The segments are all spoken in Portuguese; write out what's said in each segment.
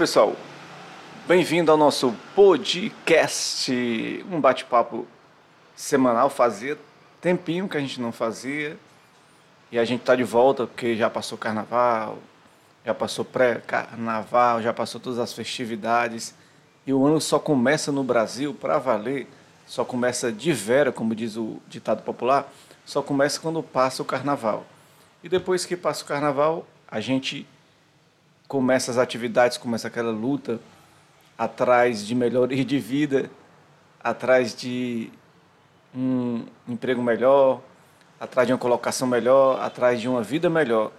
pessoal. Bem-vindo ao nosso podcast, um bate-papo semanal. Fazia tempinho que a gente não fazia e a gente está de volta porque já passou carnaval, já passou pré-carnaval, já passou todas as festividades e o ano só começa no Brasil para valer, só começa de vera, como diz o ditado popular, só começa quando passa o carnaval. E depois que passa o carnaval, a gente começa as atividades, começa aquela luta atrás de melhoria de vida, atrás de um emprego melhor, atrás de uma colocação melhor, atrás de uma vida melhor.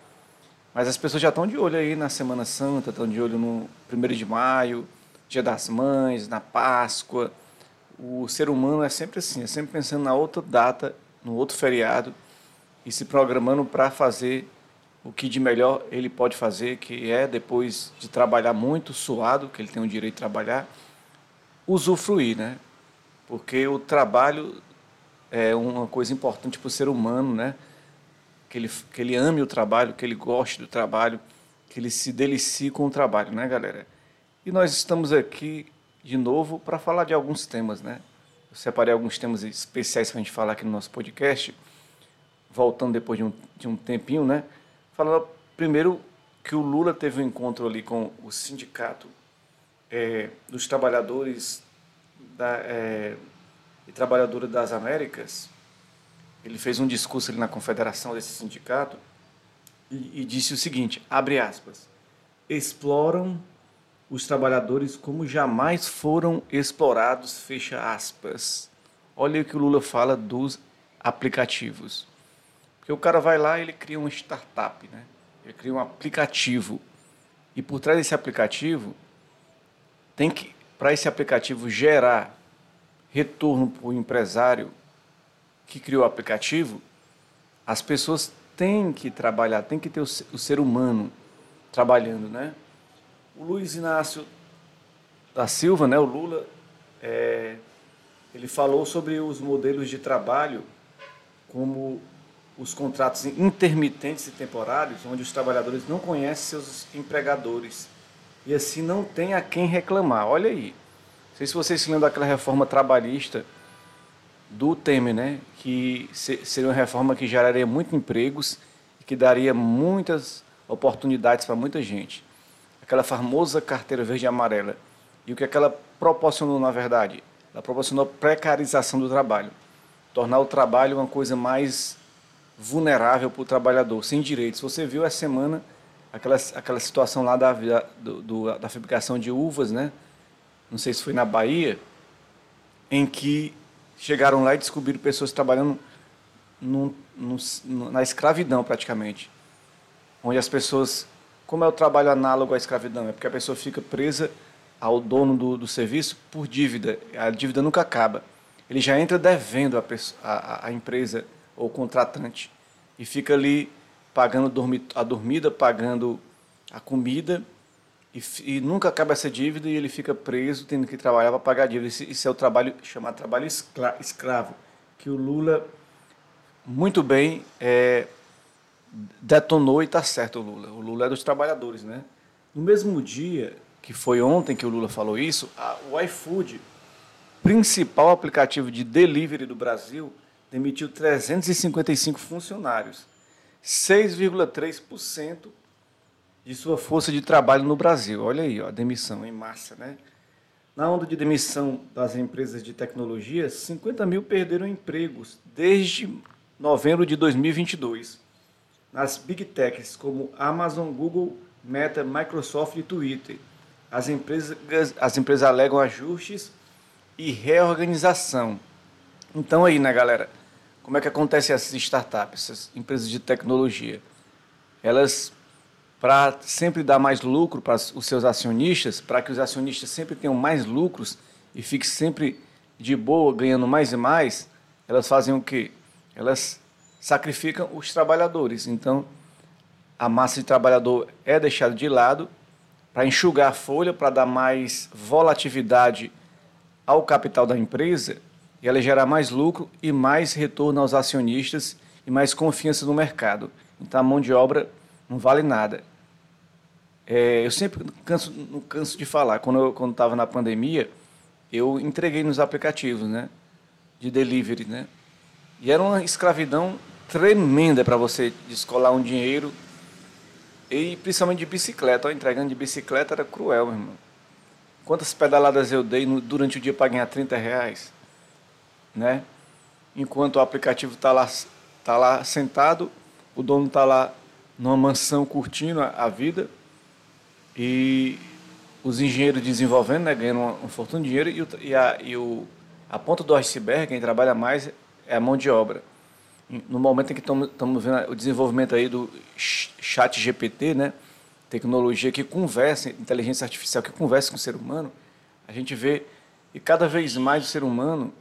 Mas as pessoas já estão de olho aí na Semana Santa, estão de olho no 1 de maio, Dia das Mães, na Páscoa. O ser humano é sempre assim, é sempre pensando na outra data, no outro feriado e se programando para fazer o que de melhor ele pode fazer, que é depois de trabalhar muito, suado, que ele tem o direito de trabalhar, usufruir, né? Porque o trabalho é uma coisa importante para o ser humano, né? Que ele, que ele ame o trabalho, que ele goste do trabalho, que ele se delicie com o trabalho, né, galera? E nós estamos aqui de novo para falar de alguns temas, né? Eu separei alguns temas especiais para a gente falar aqui no nosso podcast, voltando depois de um, de um tempinho, né? Falando primeiro que o Lula teve um encontro ali com o sindicato é, dos trabalhadores da, é, e trabalhadoras das Américas. Ele fez um discurso ali na confederação desse sindicato e, e disse o seguinte, abre aspas, exploram os trabalhadores como jamais foram explorados, fecha aspas. Olha o que o Lula fala dos aplicativos. Porque o cara vai lá e ele cria uma startup, né? Ele cria um aplicativo. E por trás desse aplicativo, tem que, para esse aplicativo gerar retorno para o empresário que criou o aplicativo, as pessoas têm que trabalhar, tem que ter o ser humano trabalhando, né? O Luiz Inácio da Silva, né, o Lula, é, ele falou sobre os modelos de trabalho como os contratos intermitentes e temporários, onde os trabalhadores não conhecem seus empregadores e assim não tem a quem reclamar. Olha aí. Não sei se vocês se lembram daquela reforma trabalhista do Temer, né? Que seria uma reforma que geraria muitos empregos e que daria muitas oportunidades para muita gente. Aquela famosa carteira verde e amarela. E o que, é que ela proporcionou, na verdade? Ela proporcionou precarização do trabalho. Tornar o trabalho uma coisa mais vulnerável para o trabalhador, sem direitos. Você viu essa semana aquela, aquela situação lá da, do, da fabricação de uvas, né? Não sei se foi na Bahia, em que chegaram lá e descobriram pessoas trabalhando no, no, na escravidão praticamente. Onde as pessoas. Como é o trabalho análogo à escravidão? É porque a pessoa fica presa ao dono do, do serviço por dívida. A dívida nunca acaba. Ele já entra devendo a, a, a empresa ou contratante. E fica ali pagando a dormida, pagando a comida, e, e, nunca acaba essa dívida e ele fica preso, tendo que trabalhar para pagar a dívida. Isso é o trabalho chamado trabalho escravo, que o Lula muito bem é, detonou e está certo o Lula. O Lula é dos trabalhadores, né? No mesmo dia que foi ontem que o Lula falou isso, a, o iFood, principal aplicativo de delivery do Brasil, demitiu 355 funcionários, 6,3% de sua força de trabalho no Brasil. Olha aí, ó, a demissão em massa, né? Na onda de demissão das empresas de tecnologia, 50 mil perderam empregos desde novembro de 2022. Nas big techs como Amazon, Google, Meta, Microsoft e Twitter, as empresas, as empresas alegam ajustes e reorganização. Então aí, né, galera? Como é que acontece essas startups, essas empresas de tecnologia? Elas, para sempre dar mais lucro para os seus acionistas, para que os acionistas sempre tenham mais lucros e fiquem sempre de boa, ganhando mais e mais, elas fazem o quê? Elas sacrificam os trabalhadores. Então, a massa de trabalhador é deixada de lado para enxugar a folha, para dar mais volatilidade ao capital da empresa e ela gerar mais lucro e mais retorno aos acionistas e mais confiança no mercado. Então a mão de obra não vale nada. É, eu sempre canso, não canso de falar. Quando eu estava na pandemia, eu entreguei nos aplicativos, né? De delivery, né? E era uma escravidão tremenda para você descolar um dinheiro e principalmente de bicicleta. Ó, entregando de bicicleta era cruel, meu irmão. Quantas pedaladas eu dei no, durante o dia para ganhar 30 reais? Né? Enquanto o aplicativo está lá, tá lá sentado, o dono está lá numa mansão curtindo a, a, vida e os engenheiros desenvolvendo, né, ganhando uma, uma fortuna de dinheiro e, o, e, a, e o, a ponta do iceberg, quem trabalha mais, é a mão de obra no momento em que estamos vendo o desenvolvimento aí do chat GPT, né? tecnologia que conversa, inteligência artificial que conversa com o ser humano, a gente vê que cada vez mais o ser humano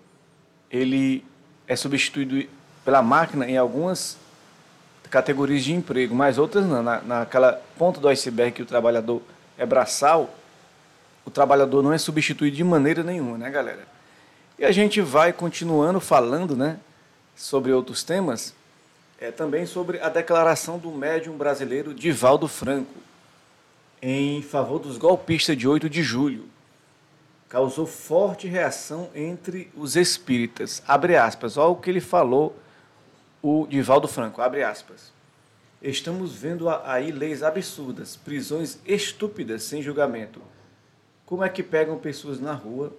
ele é substituído pela máquina em algumas categorias de emprego, mas outras não. Na, naquela ponta do iceberg que o trabalhador é braçal, o trabalhador não é substituído de maneira nenhuma, né, galera? E a gente vai continuando falando, né? sobre outros temas, é também sobre a declaração do médium brasileiro Divaldo Franco em favor dos golpistas de 8 de julho. Causou forte reação entre os espíritas. Abre aspas, olha o que ele falou, o Divaldo Franco, abre aspas. Estamos vendo aí leis absurdas, prisões estúpidas sem julgamento. Como é que pegam pessoas na rua,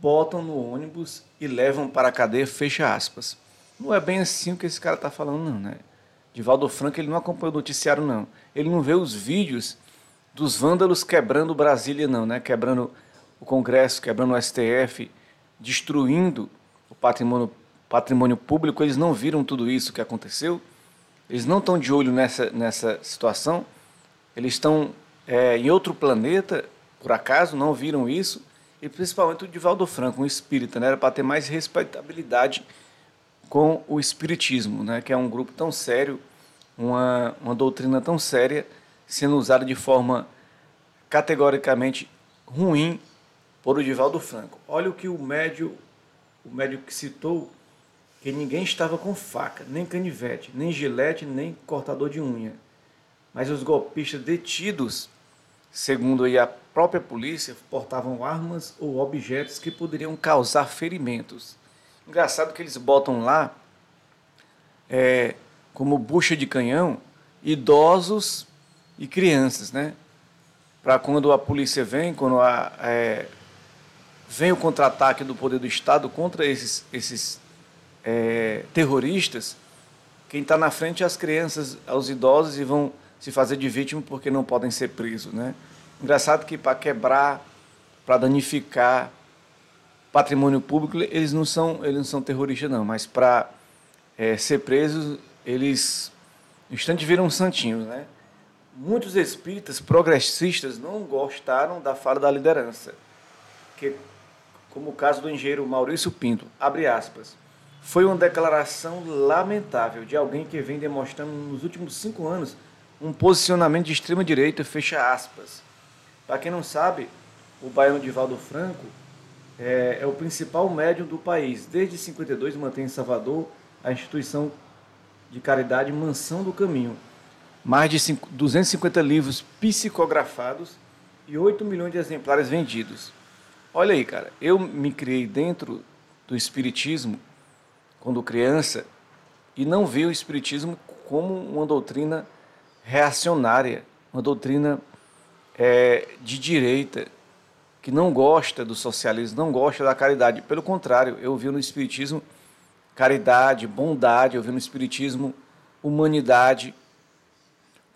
botam no ônibus e levam para a cadeia, fecha aspas. Não é bem assim o que esse cara está falando, não, né? Divaldo Franco, ele não acompanha o noticiário, não. Ele não vê os vídeos dos vândalos quebrando Brasília, não, né? Quebrando o Congresso, quebrando o STF, destruindo o patrimônio, patrimônio público. Eles não viram tudo isso que aconteceu. Eles não estão de olho nessa, nessa situação. Eles estão é, em outro planeta, por acaso, não viram isso. E principalmente o Divaldo Franco, um espírita, né? Era para ter mais respeitabilidade com o Espiritismo, né, que é um grupo tão sério, uma, uma doutrina tão séria, sendo usada de forma categoricamente ruim por o Divaldo Franco. Olha o que o médio, o médio que citou, que ninguém estava com faca, nem canivete, nem gilete, nem cortador de unha. Mas os golpistas detidos, segundo a própria polícia, portavam armas ou objetos que poderiam causar ferimentos. Engraçado que eles botam lá, é, como bucha de canhão, idosos e crianças, né? Para quando a polícia vem, quando a, é, vem o contra-ataque do poder do Estado contra esses, esses é, terroristas, quem está na frente é as crianças, os idosos e vão se fazer de vítima porque não podem ser presos, né? Engraçado que para quebrar, para danificar, patrimônio público, eles não são, eles não são terroristas, não, mas para é, ser presos, eles no instante viram santinhos, né? Muitos espíritas progressistas não gostaram da fala da liderança, que, como o caso do engenheiro Maurício Pinto, abre aspas, foi uma declaração lamentável de alguém que vem demonstrando nos últimos cinco anos um posicionamento de extrema direita, fecha aspas. Para quem não sabe, o baiano Divaldo Franco é, é o principal médium do país. Desde 52 mantém em Salvador a instituição de caridade Mansão do Caminho. Mais de 5, 250 livros psicografados e 8 milhões de exemplares vendidos. Olha aí, cara, eu me criei dentro do Espiritismo quando criança e não vi o Espiritismo como uma doutrina reacionária, uma doutrina é, de direita, que não gosta do socialismo, não gosta da caridade. Pelo contrário, eu vi no Espiritismo caridade, bondade, eu vi no Espiritismo humanidade.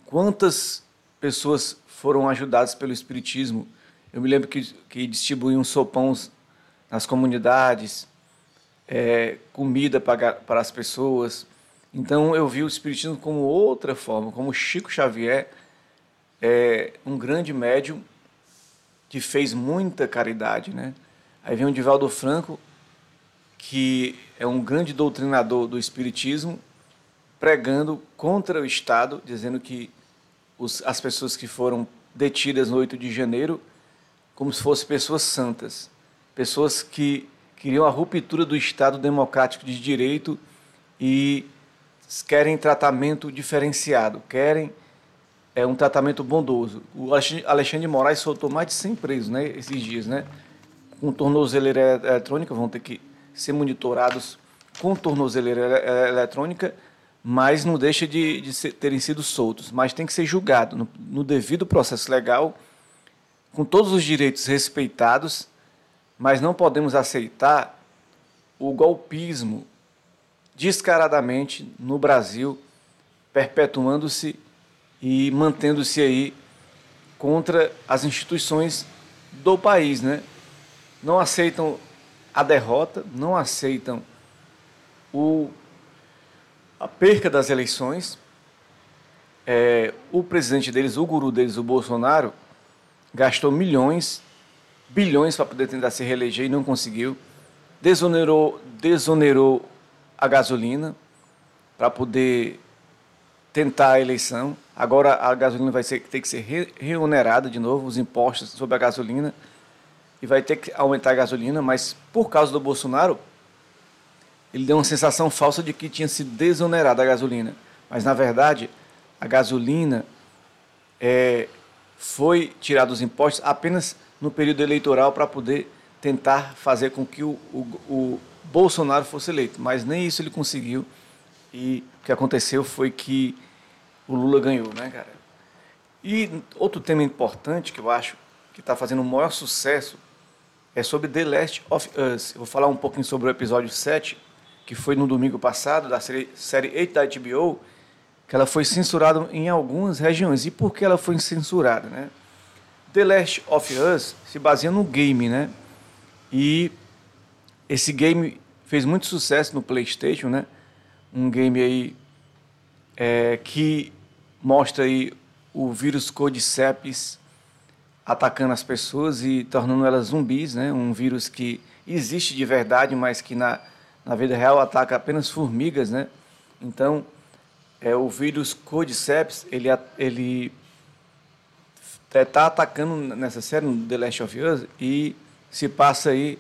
Quantas pessoas foram ajudadas pelo Espiritismo? Eu me lembro que, que distribuíam sopões nas comunidades, é, comida para, para as pessoas. Então eu vi o Espiritismo como outra forma, como Chico Xavier, é, um grande médium que fez muita caridade, né? Aí vem o Divaldo Franco, que é um grande doutrinador do espiritismo, pregando contra o Estado, dizendo que os, as pessoas que foram detidas no 8 de janeiro, como se fossem pessoas santas, pessoas que queriam a ruptura do Estado democrático de direito e querem tratamento diferenciado, querem é um tratamento bondoso. O Alexandre de Moraes soltou mais de 100 presos né, esses dias, né? Com tornozeleira eletrônica, vão ter que ser monitorados com tornozeleira eletrônica, mas não deixa de, de ser, terem sido soltos. Mas tem que ser julgado no, no devido processo legal, com todos os direitos respeitados, mas não podemos aceitar o golpismo descaradamente no Brasil, perpetuando-se e mantendo-se aí contra as instituições do país, né? Não aceitam a derrota, não aceitam o, a perca das eleições. É, o presidente deles, o guru deles, o Bolsonaro, gastou milhões, bilhões para poder tentar se reeleger e não conseguiu. Desonerou, desonerou a gasolina para poder tentar a eleição. Agora a gasolina vai ser, ter que ser re, reonerada de novo, os impostos sobre a gasolina, e vai ter que aumentar a gasolina, mas por causa do Bolsonaro, ele deu uma sensação falsa de que tinha sido desonerada a gasolina. Mas na verdade, a gasolina é, foi tirada dos impostos apenas no período eleitoral para poder tentar fazer com que o, o, o Bolsonaro fosse eleito. Mas nem isso ele conseguiu. E o que aconteceu foi que o Lula ganhou, né, cara? E outro tema importante que eu acho que está fazendo o maior sucesso é sobre The Last of Us. Eu vou falar um pouquinho sobre o episódio 7, que foi no domingo passado, da série, série 8 da HBO, que ela foi censurada em algumas regiões. E por que ela foi censurada, né? The Last of Us se baseia no game, né? E esse game fez muito sucesso no PlayStation, né? Um game aí é, que mostra aí o vírus Cordyceps atacando as pessoas e tornando elas zumbis, né? Um vírus que existe de verdade, mas que na, na vida real ataca apenas formigas, né? Então, é, o vírus Cordyceps, ele, ele está atacando nessa série, no The Last of Us, e se passa aí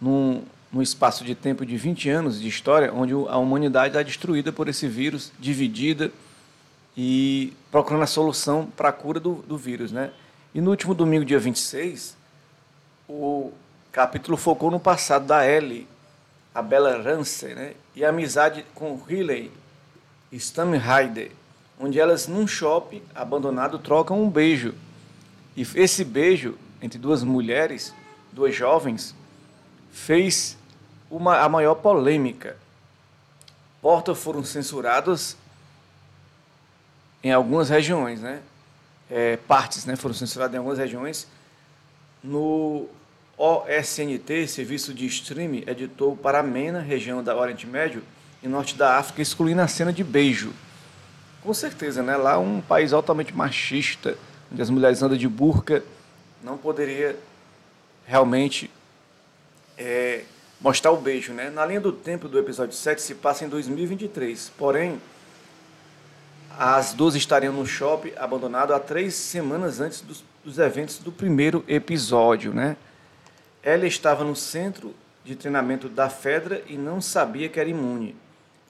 num, num espaço de tempo de 20 anos de história, onde a humanidade está destruída por esse vírus, dividida e procurando a solução para a cura do, do vírus. Né? E no último domingo, dia 26, o capítulo focou no passado da Ellie, a Bella Ramsey, né? e a amizade com Riley Stamheider, onde elas, num shopping abandonado, trocam um beijo. E esse beijo entre duas mulheres, duas jovens, fez uma, a maior polêmica. Portas foram censuradas em algumas regiões, né? É, partes né, foram censuradas em algumas regiões. No OSNT, Serviço de Streaming, editou para a MENA, região da Oriente Médio e Norte da África, excluindo a cena de beijo. Com certeza, né? Lá um país altamente machista, onde as mulheres andam de burca, não poderia realmente é, mostrar o beijo, né? Na linha do tempo do episódio 7 se passa em 2023, porém as duas estariam no shopping abandonado há três semanas antes dos, dos eventos do primeiro episódio, né? Ela estava no centro de treinamento da Fedra e não sabia que era imune.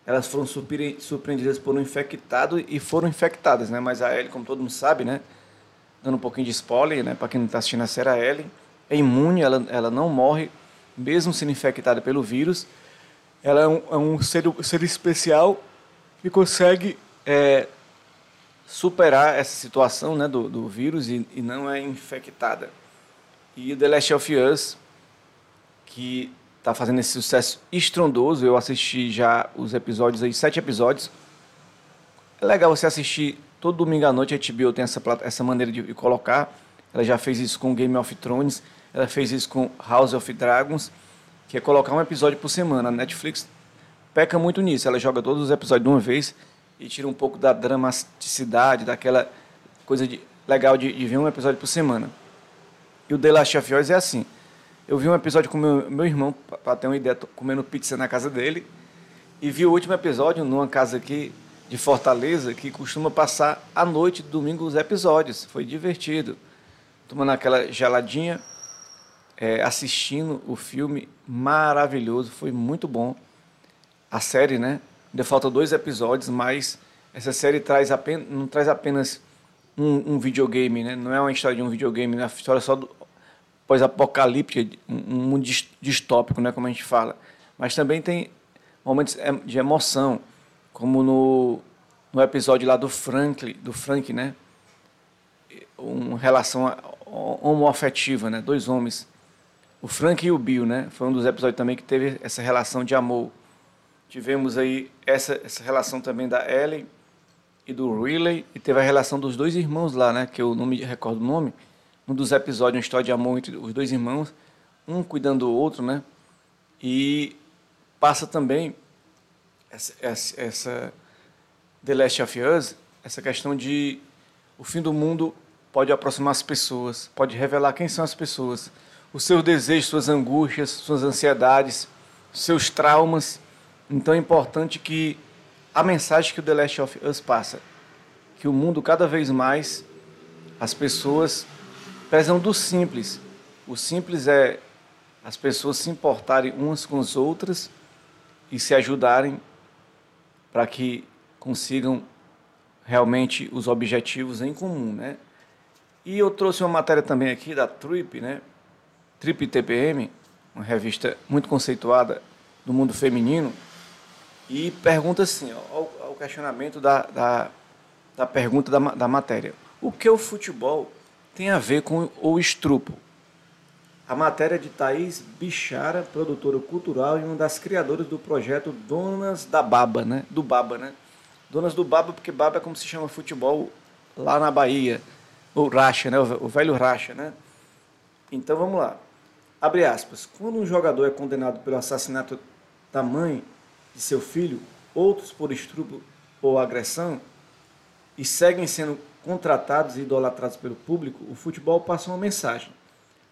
Elas foram surpreendidas por um infectado e foram infectadas, né? Mas a Ellie, como todo mundo sabe, né? Dando um pouquinho de spoiler, né? Para quem não está assistindo a série, a Ellie é imune, ela, ela não morre, mesmo sendo infectada pelo vírus. Ela é um, é um ser, ser especial que consegue é, superar essa situação né, do, do vírus e, e, não é infectada. E The Last of Us, que está fazendo esse sucesso estrondoso, eu assisti já os episódios aí, sete episódios. É legal você assistir todo domingo à noite, a HBO tem essa, essa maneira de colocar. Ela já fez isso com Game of Thrones, ela fez isso com House of Dragons, que é colocar um episódio por semana. A Netflix peca muito nisso, ela joga todos os episódios de uma vez e tira um pouco da dramaticidade, daquela coisa de, legal de, de ver um episódio por semana. E o The Last of Us é assim. Eu vi um episódio com meu, meu irmão, para ter uma ideia, comendo pizza na casa dele, e vi o último episódio numa casa aqui de Fortaleza, que costuma passar a noite, domingo, os episódios. Foi divertido. Tomando aquela geladinha, é, assistindo o filme maravilhoso, foi muito bom. A série, né? Ainda faltam dois episódios, mas essa série traz apenas, não traz apenas um, um, videogame, né? Não é uma história de um videogame, é uma história só do pós-apocalíptica, um, mundo distópico, né? Como a gente fala. Mas também tem momentos de emoção, como no, no episódio lá do Frank, do Frank, né? Uma relação homoafetiva, né? Dois homens. O Frank e o Bill, né? Foi um dos episódios também que teve essa relação de amor. Tivemos aí essa, essa relação também da Ellen e do Riley, e teve a relação dos dois irmãos lá, né? Que eu não me recordo o nome. Um dos episódios, uma história de amor entre os dois irmãos, um cuidando do outro, né? E passa também essa, essa, essa The Last of Us, essa questão de o fim do mundo pode aproximar as pessoas, pode revelar quem são as pessoas, os seus desejos, suas angústias, suas ansiedades, seus traumas. Então é importante que a mensagem que o The Last of Us passa, que o mundo cada vez mais as pessoas prezam do simples. O simples é as pessoas se importarem umas com as outras e se ajudarem para que consigam realmente os objetivos em comum, né? E eu trouxe uma matéria também aqui da Trip, né? Trip TPM, uma revista muito conceituada do mundo feminino, e pergunta assim, ó, o questionamento da, da, da pergunta da, da matéria. O que o futebol tem a ver com o estrupo? A matéria de Thaís Bichara, produtora cultural e uma das criadoras do projeto Donas da Baba, né? Do Baba, né? Donas do Baba, porque Baba é como se chama futebol lá na Bahia. O Racha, né? O velho Racha, né? Então vamos lá. Abre aspas. Quando um jogador é condenado pelo assassinato da mãe de seu filho, outros por estupro ou agressão, e seguem sendo contratados e idolatrados pelo público, o futebol passa uma mensagem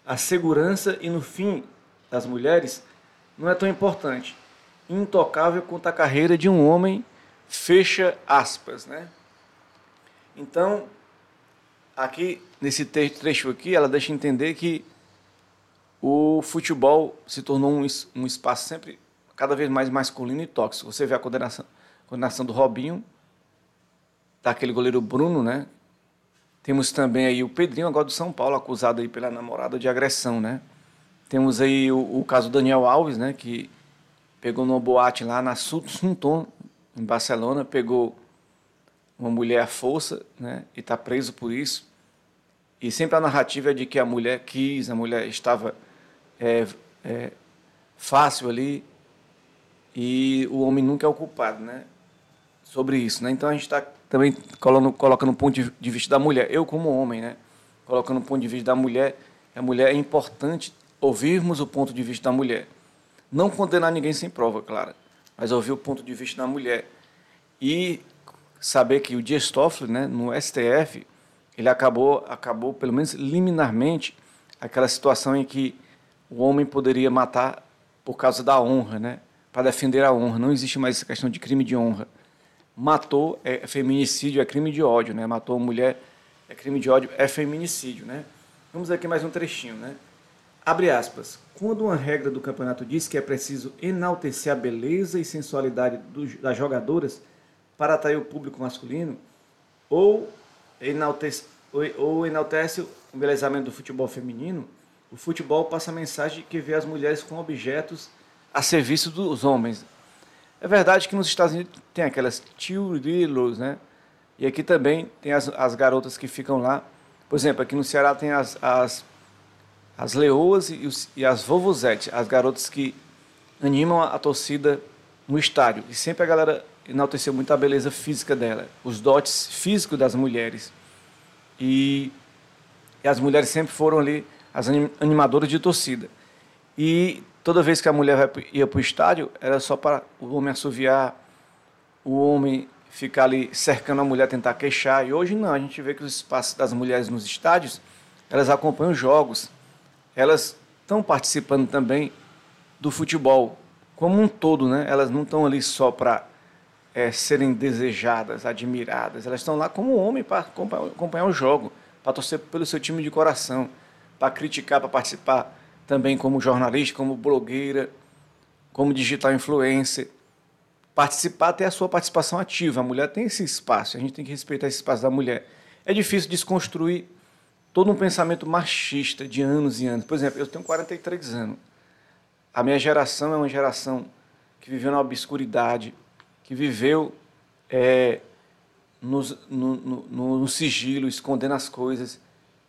a segurança e, no fim, das mulheres não é tão importante. Intocável quanto a carreira de um homem, fecha aspas, né? Então, aqui, nesse trecho aqui, ela deixa entender que o futebol se tornou um, um espaço sempre cada vez mais masculino e tóxico. Você vê a condenação, condenação do Robinho, daquele goleiro Bruno, né? Temos também aí o Pedrinho, agora do São Paulo, acusado aí pela namorada de agressão, né? Temos aí o, o caso do Daniel Alves, né? Que pegou numa boate lá na Sunton, em Barcelona, pegou uma mulher à força, né? E está preso por isso. E sempre a narrativa é de que a mulher quis, a mulher estava é, é, fácil ali e o homem nunca é o culpado, né? Sobre isso, né? Então a gente está também colocando, colocando ponto de vista da mulher. Eu, como homem, né? colocando o ponto de vista da mulher, a mulher é importante ouvirmos o ponto de vista da mulher. Não condenar ninguém sem prova, claro, mas ouvir o ponto de vista da mulher. E saber que o Dias Toffoli, né, no STF, ele acabou, acabou, pelo menos liminarmente, aquela situação em que o homem poderia matar por causa da honra, né? para defender a honra. Não existe mais essa questão de crime de honra matou é feminicídio, é crime de ódio, né? Matou uma mulher é crime de ódio, é feminicídio, né? Vamos aqui mais um trechinho, né? Abre aspas. Quando uma regra do campeonato diz que é preciso enaltecer a beleza e sensualidade das jogadoras para atrair o público masculino, ou enaltece, ou, ou enaltece o embelezamento do futebol feminino, o futebol passa a mensagem que vê as mulheres como objetos a serviço dos homens. É verdade que nos Estados Unidos tem aquelas cheerleaders, né? E aqui também tem as, as garotas que ficam lá. Por exemplo, aqui no Ceará tem as, as, as leoas e, os, e as vovozetes, as garotas que animam a, a, torcida no estádio. E sempre a galera enalteceu muito a beleza física dela, os dotes físicos das mulheres. E, e as mulheres sempre foram ali as animadoras de torcida. E toda vez que a mulher ia para o estádio, era só para o homem assoviar, o homem ficar ali cercando a mulher, tentar queixar. E hoje não, a gente vê que os espaços das mulheres nos estádios, elas acompanham os jogos, elas estão participando também do futebol como um todo, né? Elas não estão ali só para é, serem desejadas, admiradas, elas estão lá como homem para acompanhar, acompanhar o jogo, para torcer pelo seu time de coração, para criticar, para participar também como jornalista, como blogueira, como digital influencer. Participar, ter a sua participação ativa. A mulher tem esse espaço, a gente tem que respeitar esse espaço da mulher. É difícil desconstruir todo um pensamento machista de anos e anos. Por exemplo, eu tenho 43 anos. A minha geração é uma geração que viveu na obscuridade, que viveu é, no, no, no sigilo, escondendo as coisas,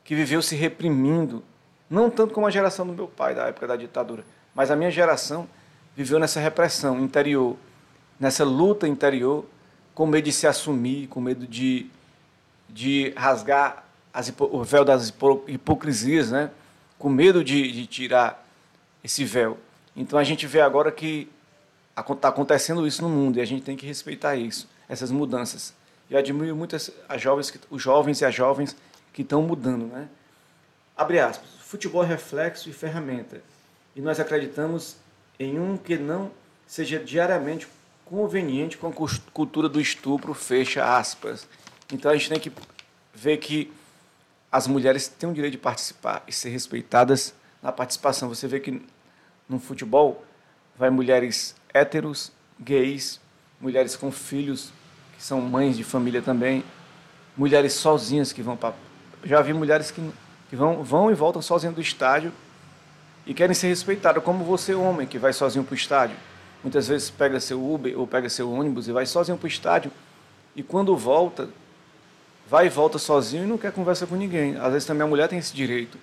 que viveu se reprimindo, não tanto como a geração do meu pai, da época da ditadura, mas a minha geração viveu nessa repressão interior, nessa luta interior, com medo de se assumir, com medo de, de rasgar as, o véu das hipocrisias, né? com medo de, de tirar esse véu. Então a gente vê agora que está acontecendo isso no mundo e a gente tem que respeitar isso, essas mudanças. Eu admiro muito as, as jovens, os jovens e as jovens que estão mudando. Né? Abre aspas. Futebol é reflexo e ferramenta. E nós acreditamos em um que não seja diariamente conveniente com a cultura do estupro, fecha aspas. Então a gente tem que ver que as mulheres têm o direito de participar e ser respeitadas na participação. Você vê que no futebol vai mulheres héteros, gays, mulheres com filhos, que são mães de família também, mulheres sozinhas que vão para. Já vi mulheres que, vão, vão e voltam sozinhas do estádio e querem ser respeitadas, como você, homem, que vai sozinho para o estádio. Muitas vezes pega seu Uber ou pega seu ônibus e vai sozinho para o estádio. E quando volta, vai e volta sozinho e não quer conversa com ninguém. Às vezes também a mulher tem esse direito.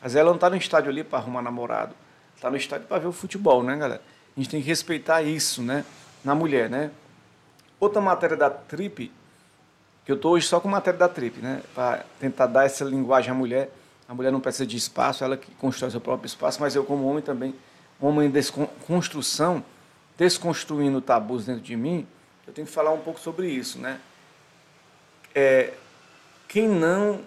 Às vezes ela não está no estádio ali para arrumar namorado. Está no estádio para ver o futebol, né, galera? A gente tem que respeitar isso, né? Na mulher, né? Outra matéria da Trip, que eu estou hoje só com matéria da Trip, né? Para tentar dar essa linguagem à mulher. A mulher não precisa de espaço, ela que constrói seu próprio espaço, mas eu, como homem também, homem em desconstrução, desconstruindo tabus dentro de mim, eu tenho que falar um pouco sobre isso, né? É, quem não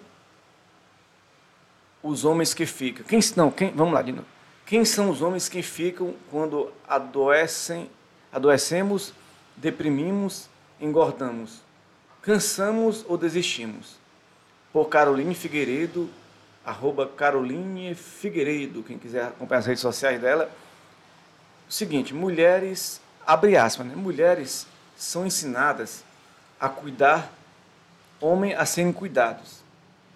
os homens que ficam? Quem não? Quem, vamos lá de novo. Quem são os homens que ficam quando adoecem, adoecemos, deprimimos, engordamos, cansamos ou desistimos? Por Caroline Figueiredo, arroba Caroline Figueiredo, quem quiser acompanhar as redes sociais dela. O seguinte, mulheres, abre aspas, né? mulheres são ensinadas a cuidar, homem a serem cuidados.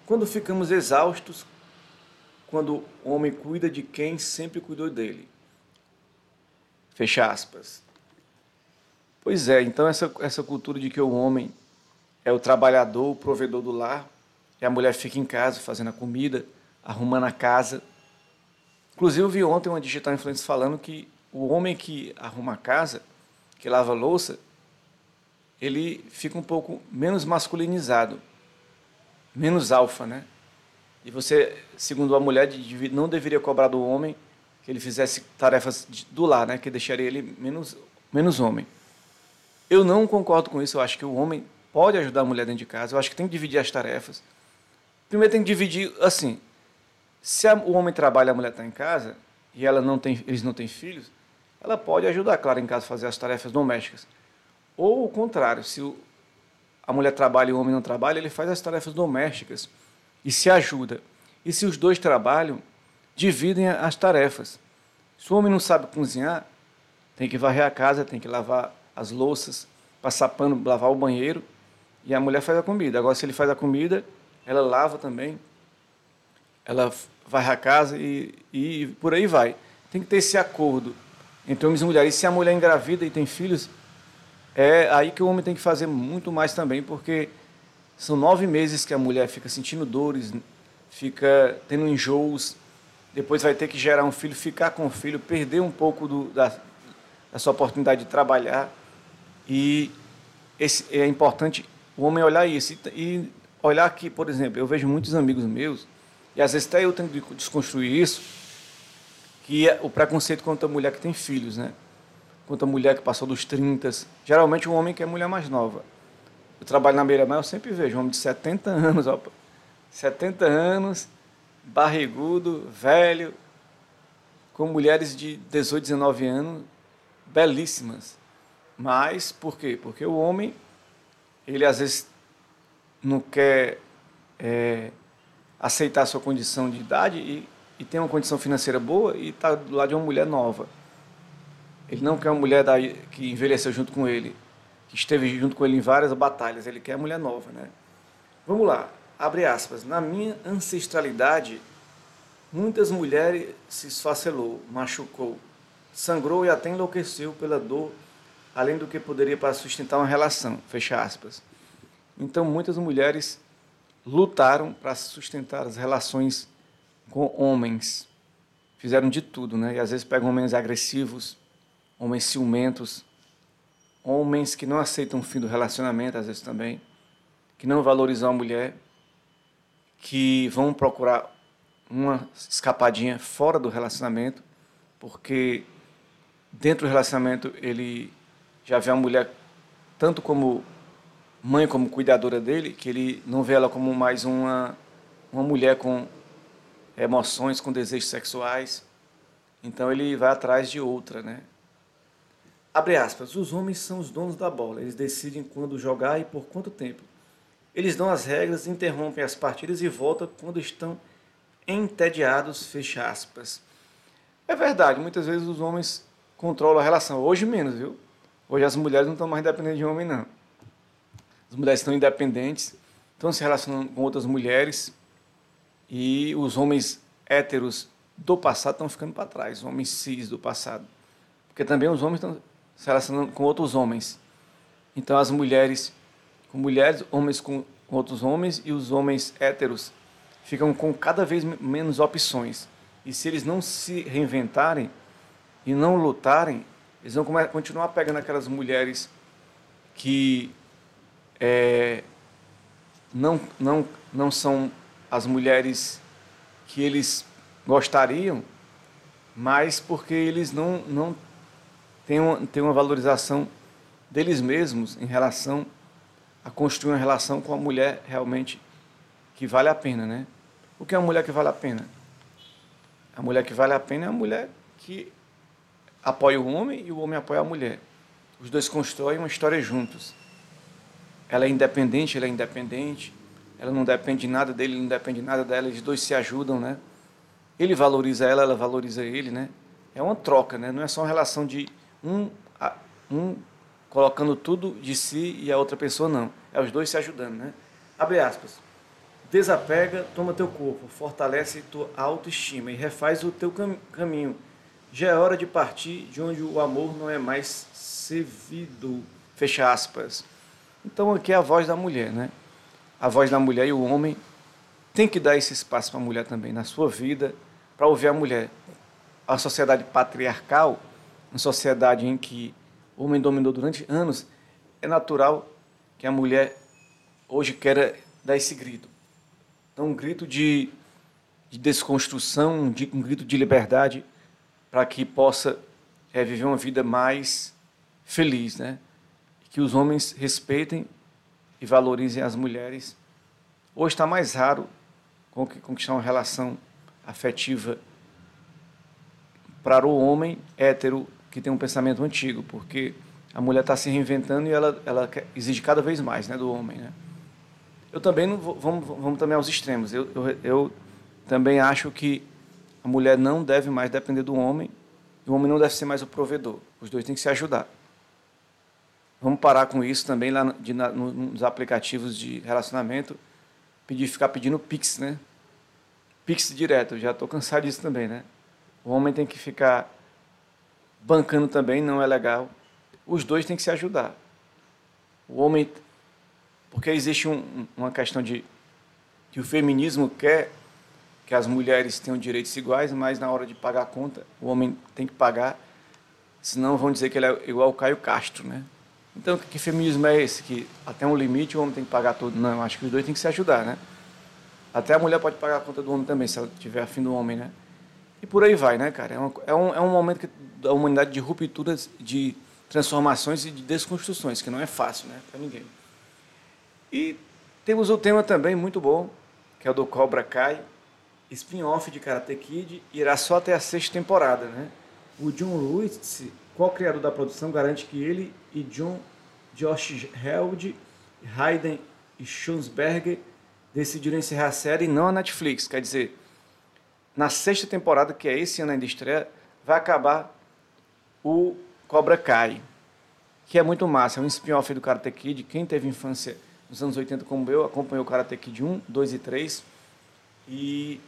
Quando ficamos exaustos, quando o homem cuida de quem sempre cuidou dele. Fecha aspas. Pois é, então essa, essa cultura de que o homem é o trabalhador, o provedor do lar, e a mulher fica em casa fazendo a comida, arrumando a casa. Inclusive, eu vi ontem uma digital influencer falando que o homem que arruma a casa, que lava louça, ele fica um pouco menos masculinizado, menos alfa, né? E você, segundo a mulher, não deveria cobrar do homem que ele fizesse tarefas do lar, né? Que deixaria ele menos, menos homem. Eu não concordo com isso. Eu acho que o homem pode ajudar a mulher dentro de casa. Eu acho que tem que dividir as tarefas. Primeiro tem que dividir assim. Se a, o homem trabalha a mulher está em casa e ela não tem, eles não têm filhos, ela pode ajudar, claro, em casa a fazer as tarefas domésticas. Ou o contrário, se o, a mulher trabalha e o homem não trabalha, ele faz as tarefas domésticas e se ajuda. E se os dois trabalham, dividem as tarefas. Se o homem não sabe cozinhar, tem que varrer a casa, tem que lavar as louças, passar pano, lavar o banheiro, e a mulher faz a comida. Agora, se ele faz a comida, ela lava também, ela varre a casa e, e por aí vai. Tem que ter esse acordo entre homens e mulheres. E se a mulher engravida e tem filhos, é aí que o homem tem que fazer muito mais também, porque são nove meses que a mulher fica sentindo dores, fica tendo enjoos, depois vai ter que gerar um filho, ficar com o filho, perder um pouco do, da, da sua oportunidade de trabalhar. E esse, é importante o homem olhar isso. E, e olhar que, por exemplo, eu vejo muitos amigos meus, e às vezes até eu tenho que desconstruir isso, que é o preconceito contra a mulher que tem filhos, né? Contra a mulher que passou dos 30. Geralmente um homem que é mulher mais nova. Eu trabalho na beira-mar, eu sempre vejo um homem de 70 anos, ó, 70 anos, barrigudo, velho, com mulheres de 18, 19 anos, belíssimas. Mas por quê? Porque o homem, ele às vezes não quer é, aceitar a sua condição de idade e, e tem uma condição financeira boa e está do lado de uma mulher nova. Ele não quer uma mulher da, que envelheceu junto com ele, que esteve junto com ele em várias batalhas. Ele quer a mulher nova, né? Vamos lá. abre aspas, na minha ancestralidade, muitas mulheres se esfacelou, machucou, sangrou e até enlouqueceu pela dor, além do que poderia para sustentar uma relação, fecha aspas. Então, muitas mulheres lutaram para sustentar as relações com homens. Fizeram de tudo, né? E às vezes pegam homens agressivos, homens ciumentos, homens que não aceitam o fim do relacionamento, às vezes também, que não valorizam a mulher, que vão procurar uma escapadinha fora do relacionamento, porque dentro do relacionamento ele já vê a mulher tanto como mãe, como cuidadora dele, que ele não vê ela como mais uma, uma mulher com emoções, com desejos sexuais. Então ele vai atrás de outra, né? Abre aspas, os homens são os donos da bola, eles decidem quando jogar e por quanto tempo. Eles dão as regras, interrompem as partidas e voltam quando estão entediados, fecha aspas. É verdade, muitas vezes os homens controlam a relação, hoje menos, viu? Hoje as mulheres não estão mais dependendo de homem, não. As mulheres estão independentes, estão se relacionando com outras mulheres e os homens héteros do passado estão ficando para trás, os homens cis do passado. Porque também os homens estão se relacionando com outros homens. Então as mulheres com mulheres, homens com outros homens e os homens héteros ficam com cada vez menos opções. E se eles não se reinventarem e não lutarem, eles vão continuar pegando aquelas mulheres que é, não, não, não são as mulheres que eles gostariam, mas porque eles não, não têm, uma, têm uma valorização deles mesmos em relação a construir uma relação com a mulher realmente que vale a pena, né? O que é uma mulher que vale a pena? A mulher que vale a pena é a mulher que apoia o homem e o homem apoia a mulher. Os dois constroem uma história juntos ela é independente, ele é independente, ela não depende de nada dele, ele não depende de nada dela, eles dois se ajudam, né? Ele valoriza ela, ela valoriza ele, né? É uma troca, né? Não é só uma relação de um, um colocando tudo de si e a outra pessoa, não. É os dois se ajudando, né? Abre aspas. Desapega, toma teu corpo, fortalece tua autoestima e refaz o teu cam caminho. Já é hora de partir de onde o amor não é mais servido. Fecha aspas. Então aqui é a voz da mulher, né? A voz da mulher e o homem tem que dar esse espaço para a mulher também na sua vida, para ouvir a mulher. A sociedade patriarcal, uma sociedade em que o homem dominou durante anos, é natural que a mulher hoje queira dar esse grito. Então, um grito de, de desconstrução, de, um grito de liberdade, para que possa é, viver uma vida mais feliz, né? Que os homens respeitem e valorizem as mulheres. Hoje está mais raro conquistar uma relação afetiva para o homem hétero que tem um pensamento antigo, porque a mulher está se reinventando e ela, ela exige cada vez mais né, do homem. Né? Eu também não vou, vamos, vamos também aos extremos. Eu, eu, eu também acho que a mulher não deve mais depender do homem e o homem não deve ser mais o provedor. Os dois têm que se ajudar. Vamos parar com isso também lá de, na, nos aplicativos de relacionamento, pedir, ficar pedindo Pix, né? Pix direto, já estou cansado disso também, né? O homem tem que ficar bancando também, não é legal. Os dois têm que se ajudar. O homem, porque existe um, uma questão de que o feminismo quer que as mulheres tenham direitos iguais, mas na hora de pagar a conta, o homem tem que pagar, senão vão dizer que ele é igual o Caio Castro, né? Então, que feminismo é esse? Que até um limite o homem tem que pagar tudo? Não, acho que os dois têm que se ajudar, né? Até a mulher pode pagar a conta do homem também, se ela tiver afim do homem, né? E por aí vai, né, cara? É, uma, é, um, é um momento que, da humanidade de rupturas, de transformações e de desconstruções, que não é fácil, né, para ninguém. E temos o tema também muito bom, que é o do Cobra Kai, spin-off de Karate Kid, irá só até a sexta temporada, né? O John Lewis co-criador da produção, garante que ele e John Josh Held, Hayden e Schunsberger decidiram encerrar a série e não a Netflix. Quer dizer, na sexta temporada, que é esse ano ainda estreia, vai acabar o Cobra Kai, que é muito massa, é um spin-off do Karate Kid. Quem teve infância nos anos 80 como eu, acompanhou o Karate Kid 1, 2 e 3. E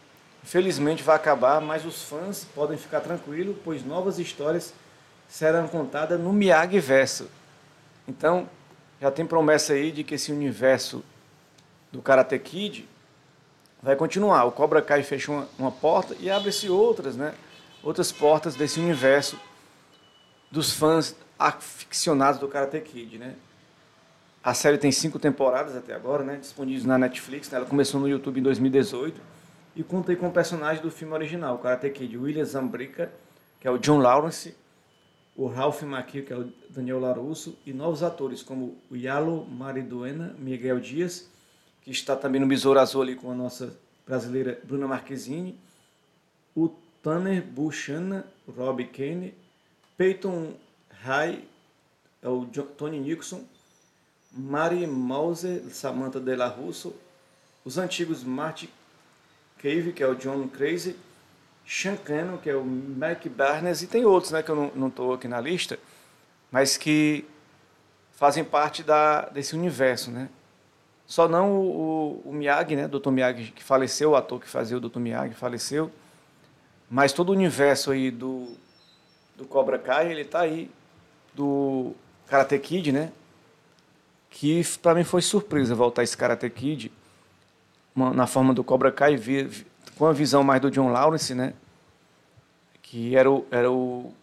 infelizmente vai acabar, mas os fãs podem ficar tranquilos, pois novas histórias serão contadas no Miyagi Verso. Então, já tem promessa aí de que esse universo do Karate Kid vai continuar. O Cobra Kai fecha uma, uma porta e abre-se outras, né? Outras portas desse universo dos fãs aficionados do Karate Kid, né? A série tem cinco temporadas até agora, né? Disponíveis na Netflix. Né? Ela começou no YouTube em 2018 e conta com o personagem do filme original, o Karate Kid, William Zambrica, que é o John Lawrence, o Ralph Macchio, que é o Daniel Larusso, e novos atores como o Yalo Mariduena, Miguel Dias, que está também no Besouro Azul ali com a nossa brasileira Bruna Marquezine, o Tanner Buchanan, Rob Kane, Peyton Rai, é o Tony Nixon, Mari Mauser, Samantha De La Russo, os antigos Marty Cave, que é o John Crazy, Sean Cannon, que é o Mac Barnes, e tem outros né, que eu não estou aqui na lista, mas que fazem parte da, desse universo. Né? Só não o, o, o Miyagi, né, Dr. Miyagi, que faleceu, o ator que fazia o Dr. Miyagi faleceu, mas todo o universo aí do, do Cobra Kai, ele está aí, do Karate Kid, né? Que para mim foi surpresa voltar esse Karate Kid na forma do Cobra Kai, vi, com a visão mais do John Lawrence, né? Que era o, era o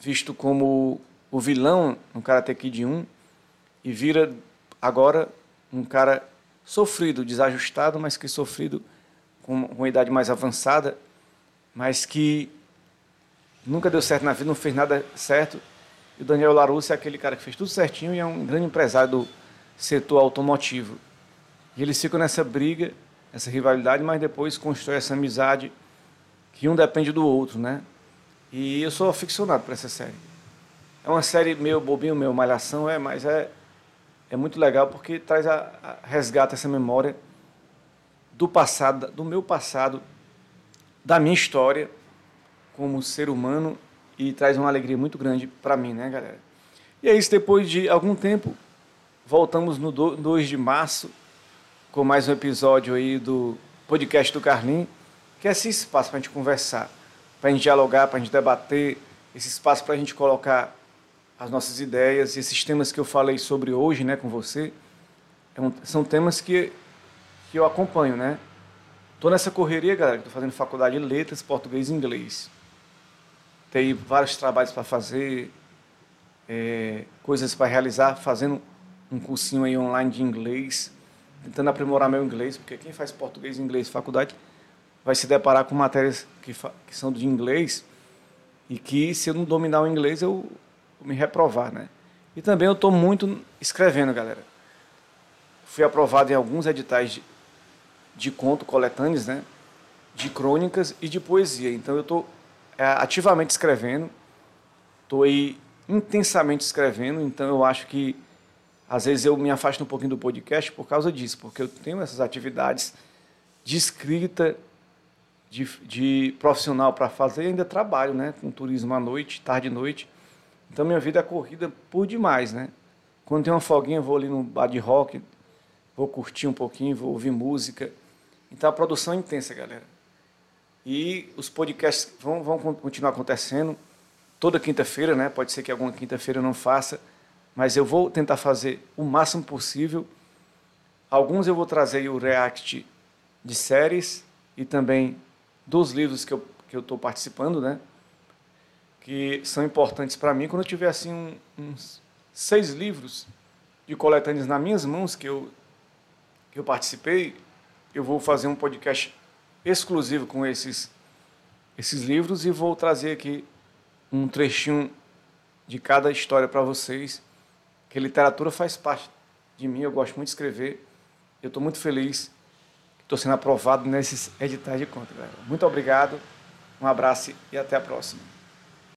visto como o vilão no Karate Kid 1 e vira agora um cara sofrido, desajustado, mas que sofrido com uma idade mais avançada, mas que nunca deu certo na vida, não fez nada certo. E o Daniel Larusso é aquele cara que fez tudo certinho e é um grande empresário do setor automotivo. E eles ficam nessa briga essa rivalidade, mas depois constrói essa amizade que um depende do outro, né? E eu sou aficionado por essa série. É uma série meio bobinho, meio malhação, é, mas é, é muito legal porque traz a, a, resgata essa memória do passado, do meu passado, da minha história como ser humano e traz uma alegria muito grande para mim, né, galera? E é isso, depois de algum tempo, voltamos no 2 de março com mais um episódio aí do podcast do Carlinho, que é esse espaço para a gente conversar, para a gente dialogar, para a gente debater, esse espaço para a gente colocar as nossas ideias, esses temas que eu falei sobre hoje, né, com você, é um, são temas que, que eu acompanho, né? Tô nessa correria, galera, estou fazendo faculdade de letras, português e inglês. Tem vários trabalhos para fazer, é, coisas para realizar, fazendo um cursinho aí online de inglês tentando aprimorar meu inglês, porque quem faz português e inglês faculdade vai se deparar com matérias que, que são de inglês e que se eu não dominar o inglês eu me reprovar, né? E também eu estou muito escrevendo, galera. Fui aprovado em alguns editais de, de conto coletâneos, né? De crônicas e de poesia. Então eu estou é, ativamente escrevendo, estou aí intensamente escrevendo, então eu acho que às vezes eu me afasto um pouquinho do podcast por causa disso, porque eu tenho essas atividades de escrita, de, de profissional para fazer e ainda trabalho, né? Com turismo à noite, tarde e noite. Então minha vida é corrida por demais, né? Quando tem uma folguinha, vou ali no bar de rock, vou curtir um pouquinho, vou ouvir música. Então a produção é intensa, galera. E os podcasts vão, vão continuar acontecendo toda quinta-feira, né? Pode ser que alguma quinta-feira eu não faça mas eu vou tentar fazer o máximo possível. Alguns eu vou trazer o react de séries e também dos livros que eu que eu estou participando, né? Que são importantes para mim. Quando eu tiver assim um, uns seis livros de coletâneas nas minhas mãos que eu que eu participei, eu vou fazer um podcast exclusivo com esses esses livros e vou trazer aqui um trechinho de cada história para vocês que literatura faz parte de mim, eu gosto muito de escrever. Eu estou muito feliz que estou sendo aprovado nesses editais de conta. Muito obrigado, um abraço e até a próxima.